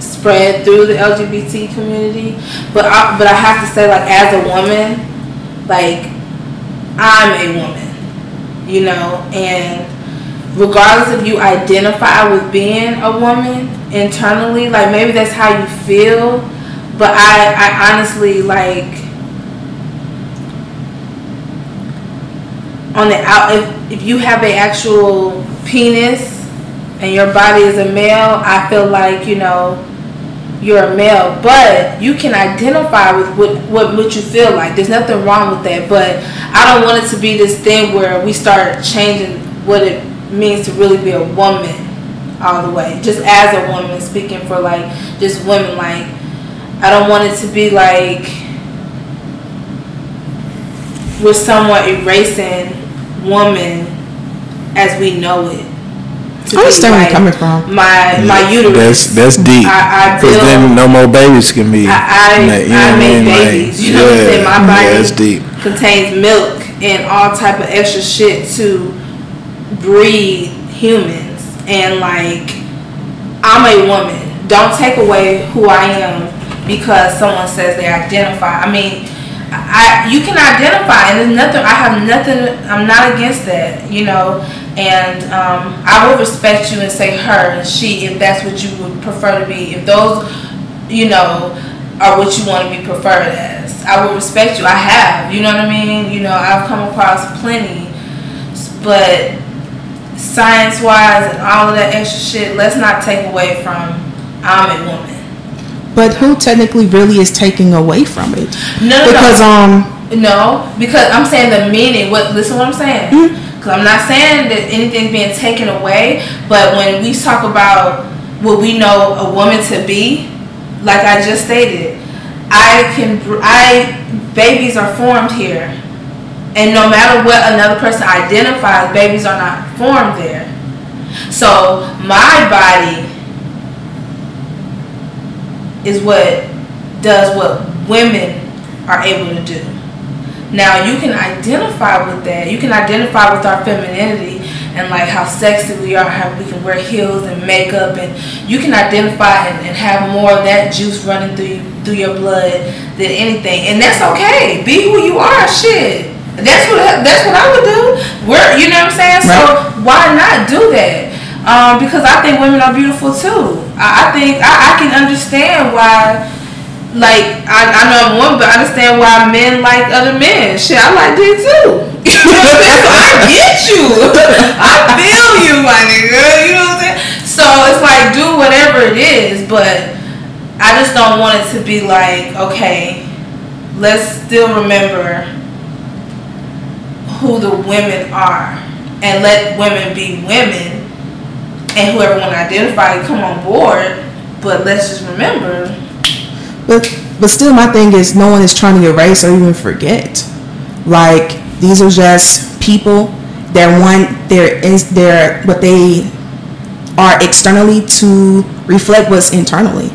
spread through the LGBT community. But I, but I have to say, like as a woman, like I'm a woman, you know, and regardless if you identify with being a woman internally, like maybe that's how you feel, but I, I honestly like on the out if, if you have an actual penis and your body is a male, I feel like you know you're a male, but you can identify with what, what, what you feel like. There's nothing wrong with that, but I don't want it to be this thing where we start changing what it means to really be a woman all the way. Just as a woman, speaking for like just women, like I don't want it to be like we're somewhat erasing woman as we know it I understand where you're coming from. My my uterus. That's that's deep. Because then no more babies can be. I I, made, you know I make babies. Like, you know yeah, what I'm saying? My body yeah, that's deep. contains milk and all type of extra shit to breed humans. And like, I'm a woman. Don't take away who I am because someone says they identify. I mean, I you can identify, and there's nothing. I have nothing. I'm not against that. You know and um, I will respect you and say her and she if that's what you would prefer to be. If those, you know, are what you want to be preferred as, I will respect you. I have, you know what I mean. You know, I've come across plenty, but science-wise and all of that extra shit, let's not take away from I'm a woman. But who technically really is taking away from it? No, no, because no. um, no, because I'm saying the meaning. What? Listen, what I'm saying. Because I'm not saying that anything's being taken away, but when we talk about what we know a woman to be, like I just stated, I can, I, babies are formed here. And no matter what another person identifies, babies are not formed there. So my body is what does what women are able to do. Now you can identify with that. You can identify with our femininity and like how sexy we are, how we can wear heels and makeup, and you can identify and, and have more of that juice running through you, through your blood than anything, and that's okay. Be who you are. Shit. That's what that's what I would do. We're you know what I'm saying. Right. So why not do that? Um, because I think women are beautiful too. I, I think I, I can understand why like I, I know I'm one, but I understand why men like other men. Shit, I like dick too. You know what I'm saying? So I get you. I feel you, my nigga. You know what I'm saying? So it's like do whatever it is, but I just don't want it to be like, okay, let's still remember who the women are and let women be women and whoever want to identify come on board. But let's just remember But but still, my thing is, no one is trying to erase or even forget. Like these are just people that want their their what they are externally to reflect what's internally.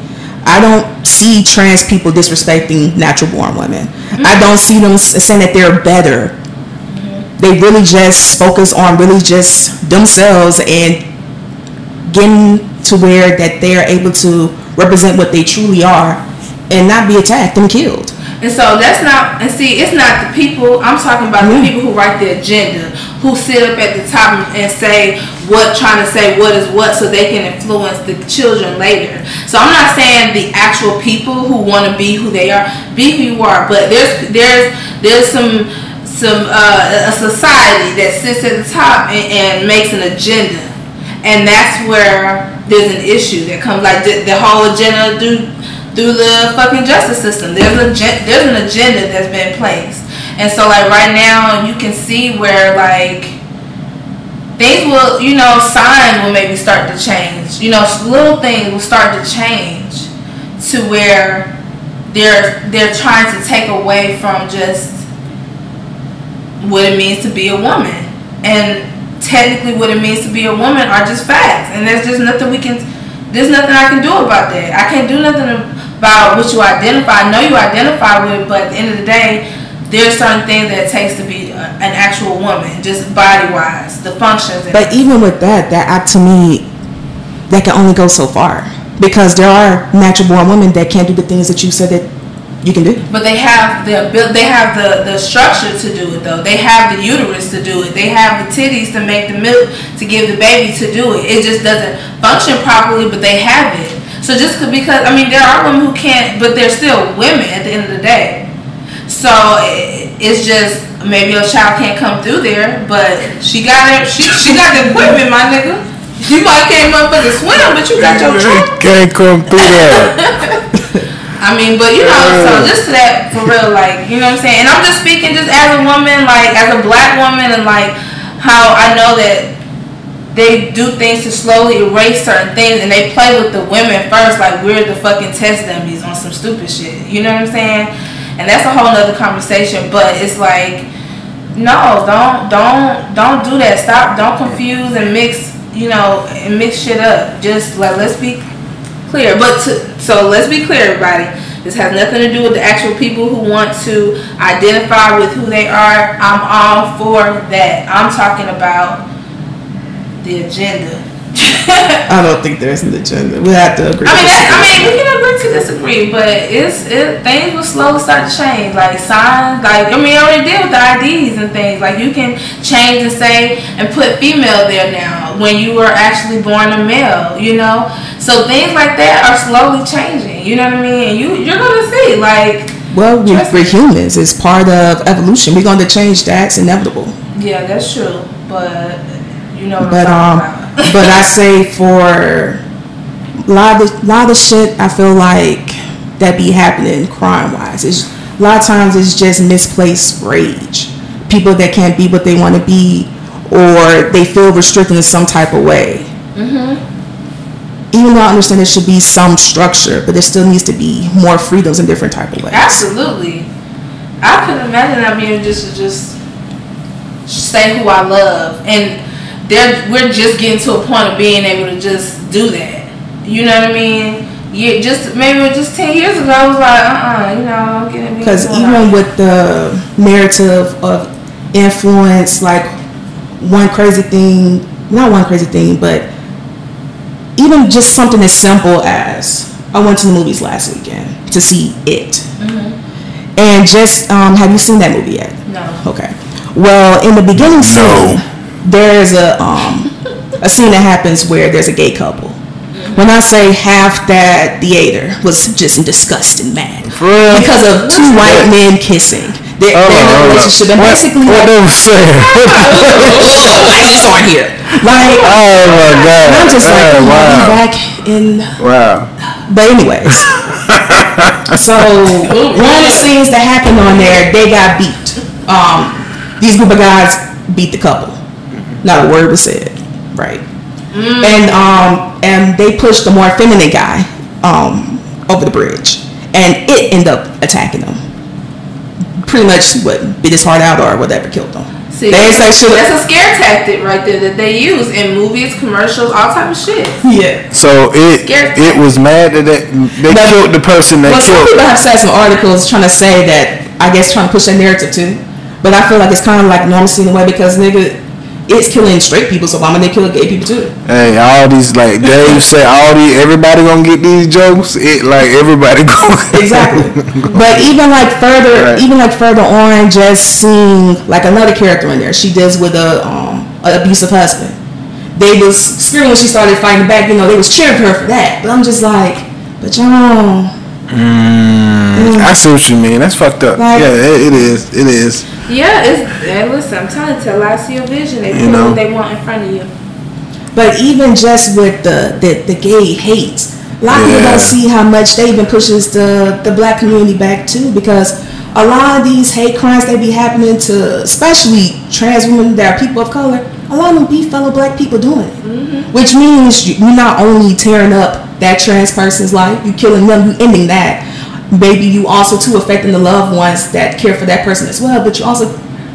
I don't see trans people disrespecting natural born women. I mm-hmm. don't see them saying that they're better. Mm-hmm. They really just focus on really just themselves and getting to where that they are able to represent what they truly are and not be attacked and killed. And so that's not, and see, it's not the people, I'm talking about the people who write the agenda, who sit up at the top and say what, trying to say what is what so they can influence the children later. So I'm not saying the actual people who want to be who they are, be who you are, but there's, there's, there's some, some, uh, a society that sits at the top and, and makes an agenda. And that's where there's an issue that comes, like the, whole agenda through through the fucking justice system. There's a there's an agenda that's been placed, and so like right now you can see where like things will you know sign will maybe start to change. You know little things will start to change to where they're they're trying to take away from just what it means to be a woman and technically what it means to be a woman are just facts and there's just nothing we can there's nothing I can do about that. I can't do nothing about what you identify. I know you identify with, but at the end of the day, there's certain things that it takes to be an actual woman, just body wise, the functions. But even with that, that act to me, that can only go so far because there are natural born women that can't do the things that you said that you can do. But they have the abil- they have the, the structure to do it though. They have the uterus to do it. They have the titties to make the milk to give the baby to do it. It just doesn't function properly, but they have it. So just because I mean there are women who can't, but they're still women at the end of the day. So it's just maybe a child can't come through there, but she got it. She she got the equipment, my nigga. You might can't motherfucking swim, but you got your trunk. Can't come through that. I mean, but you know, so just to that for real, like you know what I'm saying. And I'm just speaking just as a woman, like as a black woman, and like how I know that they do things to slowly erase certain things, and they play with the women first, like we're the fucking test dummies on some stupid shit. You know what I'm saying? And that's a whole nother conversation. But it's like, no, don't, don't, don't do that. Stop. Don't confuse and mix. You know, and mix shit up. Just like let's be clear. But to, so let's be clear, everybody. This has nothing to do with the actual people who want to identify with who they are. I'm all for that. I'm talking about the agenda. I don't think there's an agenda. We have to agree. I mean, that, I mean, we can agree to disagree, but it's it, things will slowly start to change. Like signs, like I mean, I already did with the IDs and things. Like you can change and say and put female there now when you were actually born a male. You know, so things like that are slowly changing. You know what I mean? And you you're gonna see like well, we, Trust we're humans. It's part of evolution. We're going to change that. It's inevitable. yeah, that's true, but you know But um, but I say for a lot of the, lot of shit, I feel like that be happening crime wise. It's a lot of times it's just misplaced rage. People that can't be what they want to be, or they feel restricted in some type of way. Even though I understand there should be some structure, but there still needs to be more freedoms in different type of ways. Absolutely. I couldn't imagine not being just to just say who I love, and there we're just getting to a point of being able to just do that. You know what I mean? Yeah, just maybe just ten years ago, I was like, uh, uh you know, I'm getting Because even all with the narrative of influence, like one crazy thing, not one crazy thing, but even just something as simple as I went to the movies last weekend to see it. And just, um, have you seen that movie yet? No. Okay. Well, in the beginning scene, there's a um, a scene that happens where there's a gay couple. When I say half that theater was just disgusting mad For real? because of two white men kissing. They're, Hold they're in a hold on. relationship, and What- basically, what like, they was saying? facts on here. Like, oh my god! and I'm just like, Oh, oh, wow, back in. wow. But anyways, so one of the scenes that happened on there, they got beat. Um, these group of guys beat the couple. Not a word was said, right? And um, and they pushed the more feminine guy um over the bridge, and it ended up attacking them. Pretty much, what bit his heart out or whatever killed him. See, they ain't say shit. that's a scare tactic right there that they use in movies, commercials, all type of shit. yeah. So it it was mad that they, they But- killed the person that Well, some people have said some articles trying to say that I guess trying to push that narrative too. But I feel like it's kind of like normalcy in a way because nigga, it's killing straight people, so why would they kill gay people too? Hey, all these like Dave said, all these everybody gonna get these jokes. It like everybody go Exactly. but even like further, Right. even like further on, just seeing like another character in there, she deals with a um an abusive husband. They was screaming when she started fighting back. You know, they was cheering for her for that. But I'm just like, but y'all. Mm, I see what you mean. That's fucked up. Like- yeah, it, it is. It is. Yeah, it's and listen, I'm telling you, tell I see your vision. They You put know. what they want in front of you. But even just with the the, the gay hate, a lot of people Yeah. don't see how much they even pushes the the black community back too because a lot of these hate crimes they be happening to especially trans women that are people of color. A lot of them be fellow black people doing it, which means you're not only tearing up that trans person's life, you killing them, you ending that. Maybe you also too affecting the loved ones that care for that person as well, but you also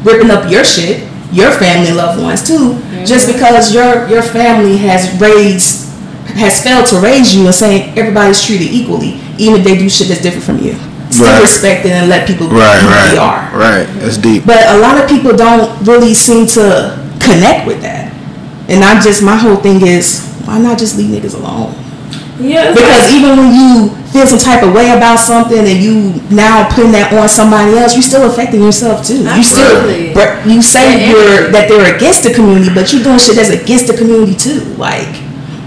ripping up your shit, your family loved ones too, just because your your family has raised has failed to raise you and saying everybody's treated equally, even if they do shit that's different from you. Still Right. respect it and let people be Right, who right, they are. right. That's deep. But a lot of people don't really seem to connect with that. And I just my whole thing is why not just leave niggas alone? Yeah, Because even when you feel some type of way about something and you now putting that on somebody else, you're still affecting yourself too. You still Absolutely. but you say Yeah, you're that they're against the community, but you're doing shit that's against the community too. Like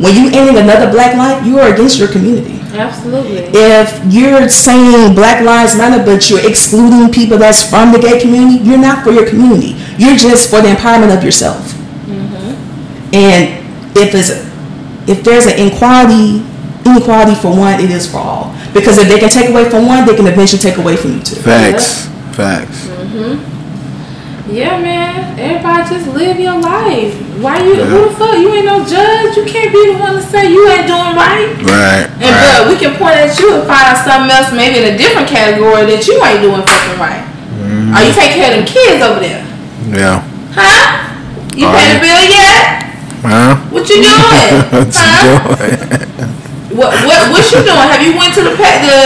when you ending another black life, you are against your community. absolutely. If you're saying Black Lives Matter, but you're excluding people that's from the gay community, you're not for your community. You're just for the empowerment of yourself. Mhm. And if it's if there's an inequality inequality for one, it is for all. Because if they can take away from one, they can eventually take away from you too. Facts. Facts. Mhm. Yeah, man. Everybody just live your life. Why you? Yeah. Who the fuck? You ain't no judge. You can't be the one to say you ain't doing right. Right. And right. but we can point at you and find out something else, maybe in a different category that you ain't doing fucking right. Mm-hmm. Are you taking care of them kids over there? Yeah. Huh? You Are pay you? the bill yet? Huh? What you doing? What you doing? What what what you doing? Have you went to the pet the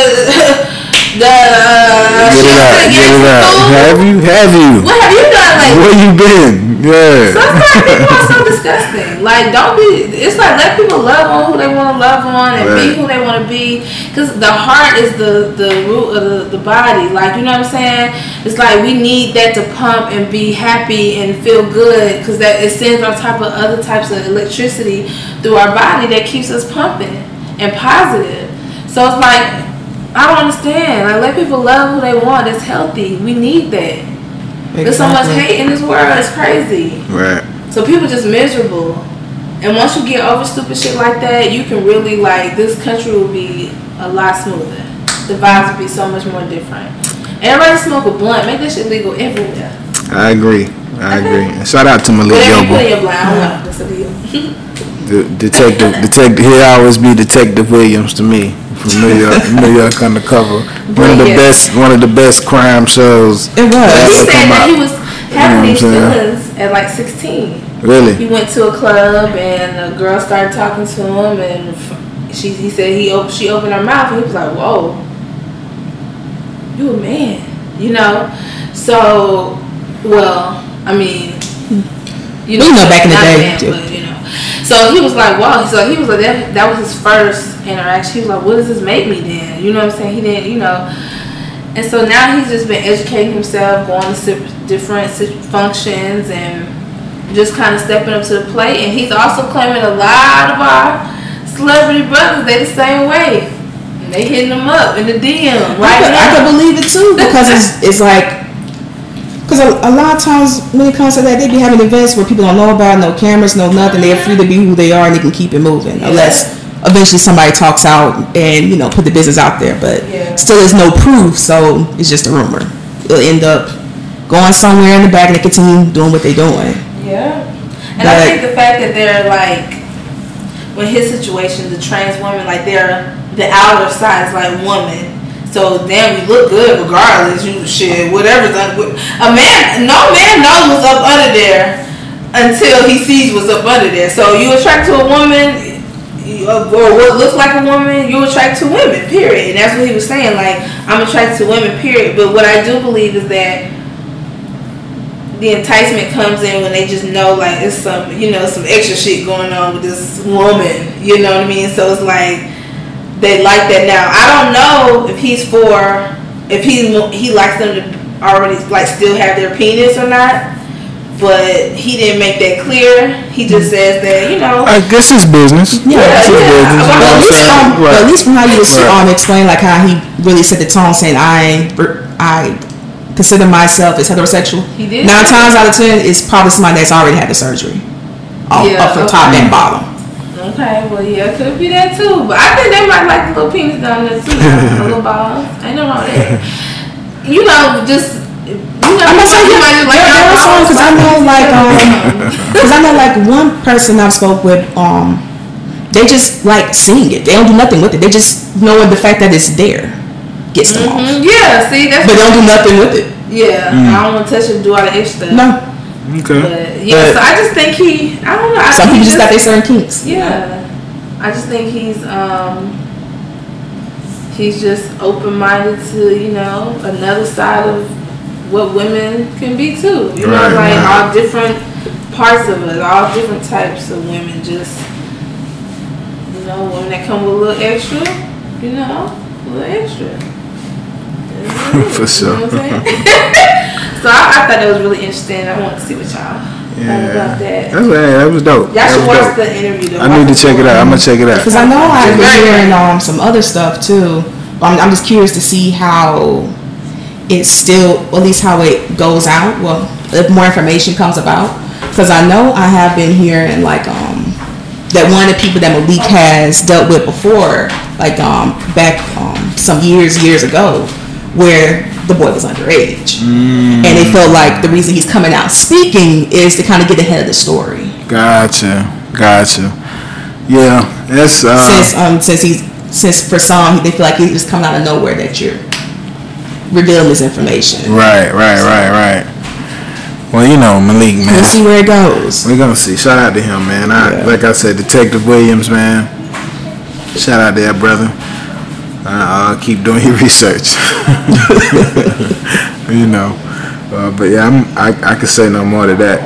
the uh, Get it out. Get it out. food? Have you? Have you? What have you done lately? Where you been? Yeah. Sometimes people are so disgusting. Like, don't be. It's like let people love on who they want to love on and Right. be who they want to be. Cause the heart is the the root of the, the body. Like, you know what I'm saying? It's like we need that to pump and be happy and feel good. Cause that it sends on top of other types of electricity through our body that keeps us pumping and positive. So it's like. I don't understand. Like, let people love who they want. It's healthy. We need that. There's so much hate in this world. It's crazy. Right. So people just miserable. And once you get over stupid shit like that, you can really like this country will be a lot smoother. The vibes will be so much more different. Everybody smoke a blunt. Make that shit legal everywhere. I agree. I agree. And shout out to Malik Whatever you put in Yoba. your blunt, I don't know. That's illegal. The detective, detective. He'll always be Detective Williams to me from New York, New York Undercover. One of the best, one of the best crime shows. It was. that he ever said come that out. he was having You these know what I'm feelings at like 16. Really? He went to a club and a girl started talking to him and she he said he op- she opened her mouth and he was like, "Whoa, you a man," you know. So, well, I mean, you Well, you know, back in the day, man, too. but, you know. So he was like, "Wow." So he was like, that, "That was his first interaction." He was like, "What does this make me then?" You know what I'm saying? He didn't, you know. And so now he's just been educating himself, going to different functions and just kind of stepping up to the plate. And he's also claiming a lot of our celebrity brothers. They the same way. And they hitting them up in the DM right I could. I could believe it too because it's it's like because a, a lot of times when it comes to that they be having events where people don't know about no cameras no nothing they're free to be who they are and they can keep it moving unless eventually somebody talks out and you know put the business out there but Yeah. still there's no proof so it's just a rumor it'll end up going somewhere in the back and they continue doing what they're doing Yeah. And I think the fact that they're like, with his situation, the trans woman, like they're the outer side is like woman. So damn, you look good regardless. You shit, whatever's un- a man. No man knows what's up under there until he sees what's up under there. So you attract to a woman, or what looks like a woman, you attract to women. Period. And that's what he was saying. Like I'm attracted to women. Period. But what I do believe is that the enticement comes in when they just know like it's some you know some extra shit going on with this woman you know what i mean so it's like they like that now i don't know if he's for if he he likes them to already like still have their penis or not but he didn't make that clear he just says that you know I guess it's business. Yeah, it's yeah. business. Well, But at least, saying? um, but at least from how you just Right. um, explain like how he really set the tone, saying I I consider myself as heterosexual. He did Nine times out of ten, it's probably somebody that's already had the surgery, off, Yeah, up from top and bottom. Okay well yeah it could be that too but i think they might like the little penis down there too the little balls ain't no wrong with that you know just I'm not saying you yeah, might just there, like there your are some because I know like um because I know like one person I've spoke with um they just like seeing it. They don't do nothing with it. They just knowing the fact that it's there gets them off, Mhm, yeah see that's but don't do nothing with it. Yeah, I don't want to touch it do all the extra. No, Okay. But yeah, But- so I just think he, I don't know. I some people just got their certain kinks. Yeah, I just think he's um he's just open minded to you know another side of what women can be too. You know, like right. all different parts of it, all different types of women. Just you know, women that come with a little extra. You know, a little extra. For sure. You know what I'm saying? so I, I thought that was really interesting. I want to see what y'all thought about that. That's that was dope. Y'all that should was watch dope. the interview though. I need to check it out. I'm gonna check it out. Because I know I've been hearing um, some other stuff too. But I'm, I'm just curious to see how it's still, at least how it goes out. Well, if more information comes about. Because I know I have been hearing like um, that one of the people that Malik has dealt with before, like um, back um, some years, years ago, where the boy was underage. And they felt like the reason he's coming out speaking is to kind of get ahead of the story. Gotcha. Gotcha. Yeah, that's uh, since um since he's since for some they feel like he's just coming out of nowhere that you're revealing this information. right, right, right, right. Well, you know Malik, man. We'll see where it goes. We're gonna see. Shout out to him, man. I, Yeah. Like I said, Detective Williams, man. Shout out to that brother. Uh, uh, keep doing your research. you know. Uh, but yeah, I'm, I I can say no more to that.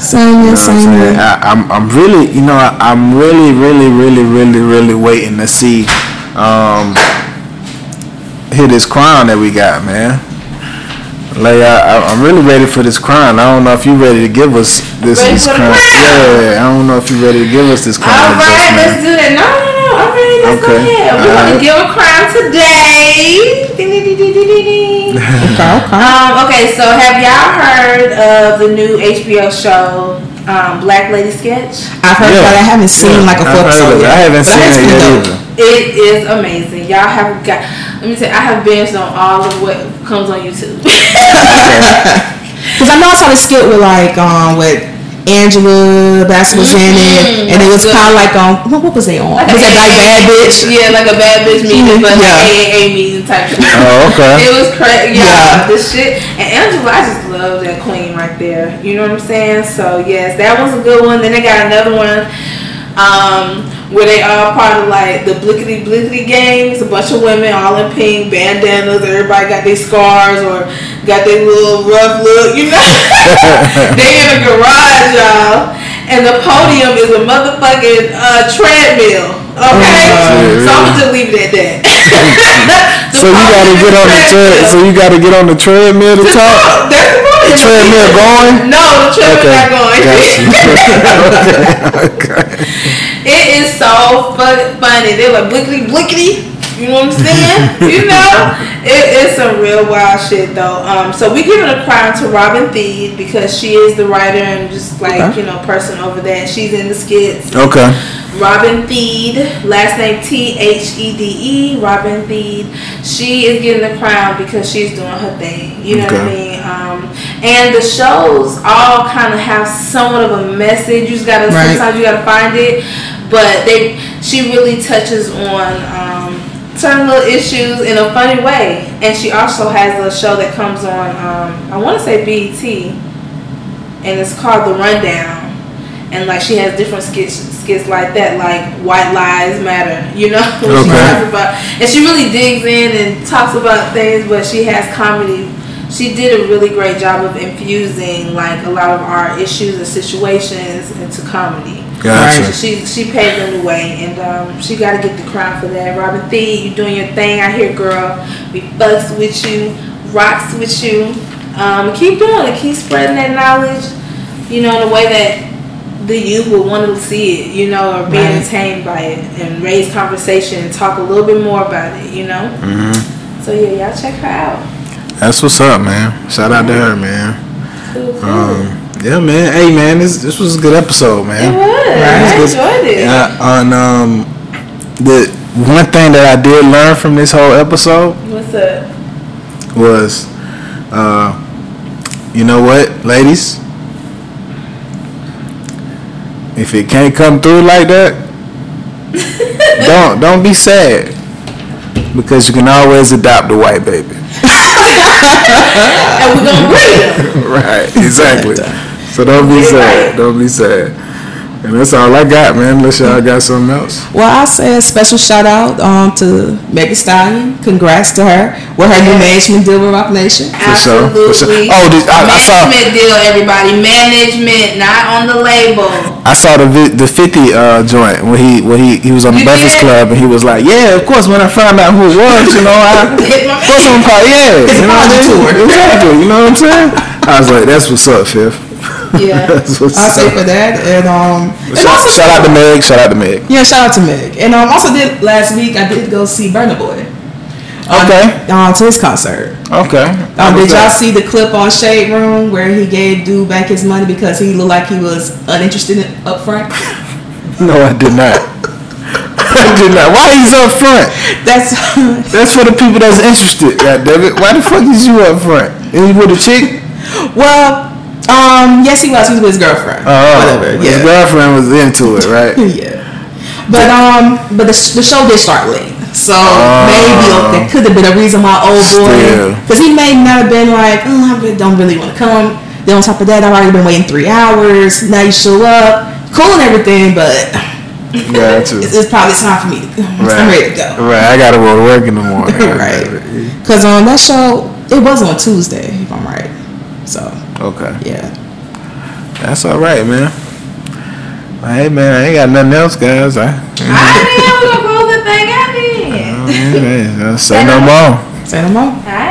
Same You know here, what I'm same saying? I, I'm I'm really, you know, I, I'm really, really, really, really, really waiting to see um hit this crown that we got, man. Like I, I- I'm really ready for this crown. I don't know if you're ready to give us this, Ready this crown. crown? Yeah, I don't know if you're ready to give us this crown. All just, let's do that. No, no, no. I'm ready. Let's go ahead. We're gonna give a crown today. Okay, okay. Um, okay, so have y'all heard of the new HBO show, um, Black Lady Sketch? I've heard Yeah. about it. I haven't seen Yeah, like a I've full episode yet. I haven't But seen it yet either. It is amazing. Y'all have got. Let me tell you, I have binged on all of what comes on YouTube. Because I know I saw the skit with like um with Angela Bassett was in it, and it was that's kind of like um what, what was they on? Was it like Bad Bitch? Yeah, like a bad bitch meeting, but Yeah. like AAA meeting type shit. Oh, okay. It was crazy. Yeah. Yeah, the shit. And Angela, I just love that queen right there. You know what I'm saying? So yes, that was a good one. Then they got another one. Um, where they all part of like the blickety blickety gangs, a bunch of women all in pink bandanas, everybody got their scars or got their little rough look, you know. they in a garage, y'all. and the podium is a motherfucking uh, treadmill. Okay, Oh, so I'm gonna just leave it at that. So you gotta get on the a tread. So you gotta get on the treadmill to The talk. top- That's the podium. Treadmill going. No, the treadmill not going. Gotcha. It is so fun, funny. They're like blickety blickety. You know what I'm saying? you know, it is some real wild shit though. Um, so we giving a crown to Robin Thede because she is the writer and just like Okay. you know person over there. She's in the skits. Okay. Robin Thede, last name T H E D E. Robin Thede. She is getting the crown because she's doing her thing. You know what I mean? Um, and the shows all kind of have somewhat of a message. You just gotta Right. sometimes you gotta find it, but they she really touches on um, certain little issues in a funny way. And she also has a show that comes on. Um, I want to say BET, and it's called The Rundown and like she has different skits skits like that, like White Lies Matter, you know. when she talks about, and she really digs in and talks about things, but she has comedy. She did a really great job of infusing like a lot of our issues and situations into comedy. Gotcha. She she paved them the way, and um, she got to get the crown for that. Robin Thede, you doing your thing out here, girl. We fucks with you, rocks with you. Um, keep doing it. Keep spreading that knowledge. You know, in a way that the youth will want to see it. You know, or be Right. entertained by it, and raise conversation and talk a little bit more about it. You know. hmm So yeah, y'all check her out. That's what's up, man. Shout out to her, man. Cool, cool. Um, yeah, man. Hey, man. This this was a good episode, man. it man. was. I It's good. enjoyed it. Yeah, on um, the one thing that I did learn from this whole episode What's up? was, uh, you know what, ladies? If it can't come through like that, don't don't be sad because you can always adopt a white baby. And we're gonna breed them. right, exactly. So don't be sad. Don't be sad. And that's all I got, man. Unless y'all got something else. Well, I say a special shout out um, to Megan Stallion. Congrats to her with her new management deal with Roc Nation. For sure, for sure. Absolutely. Oh, did- I- I saw- management deal, everybody. Management, not on the label. I saw the the fifty uh, joint when he when he, he was on the You Breakfast? Club and he was like, yeah, of course. When I found out who it was, you know, I Hit my- of course I'm probably yeah, It's you know what I mean? tour. Exactly. You know what I'm saying? I was like, that's what's up, Fifth. Yeah. I'll say for that. And um, and Shout, also shout out to Meg. Shout out to Meg. Yeah, shout out to Meg. And um, also did last week I did go see Burna Boy. Um, Okay. Um, to his concert. Okay. Um, did y'all see the clip on Shade Room where he gave dude back his money because he looked like he was uninterested in, up front? No, I did not. I did not. Why he's up front? That's That's for the people that's interested. God damn it. Why the fuck is you up front? And you with a chick? well, um, yes, he was. He was with his girlfriend. Oh, Whatever. His Yeah. girlfriend was into it, right? yeah. But um, but the, the show did start late, so Oh. maybe that could have been a reason why old boy, because he may not have been like, oh, I don't really want to come. Then on top of that, I've already been waiting three hours. Now you show up, cool and everything, but to. it's, it's probably time for me. To, I'm ready to go. Right, I gotta go to work in the morning. right. Because on that show, it was on Tuesday, if I'm right. So Okay, yeah. that's all right, man. Well, hey, man, I ain't got nothing else, guys. I, I didn't we're gonna close the thing out then. I mean, hey, say no more. Say no more. All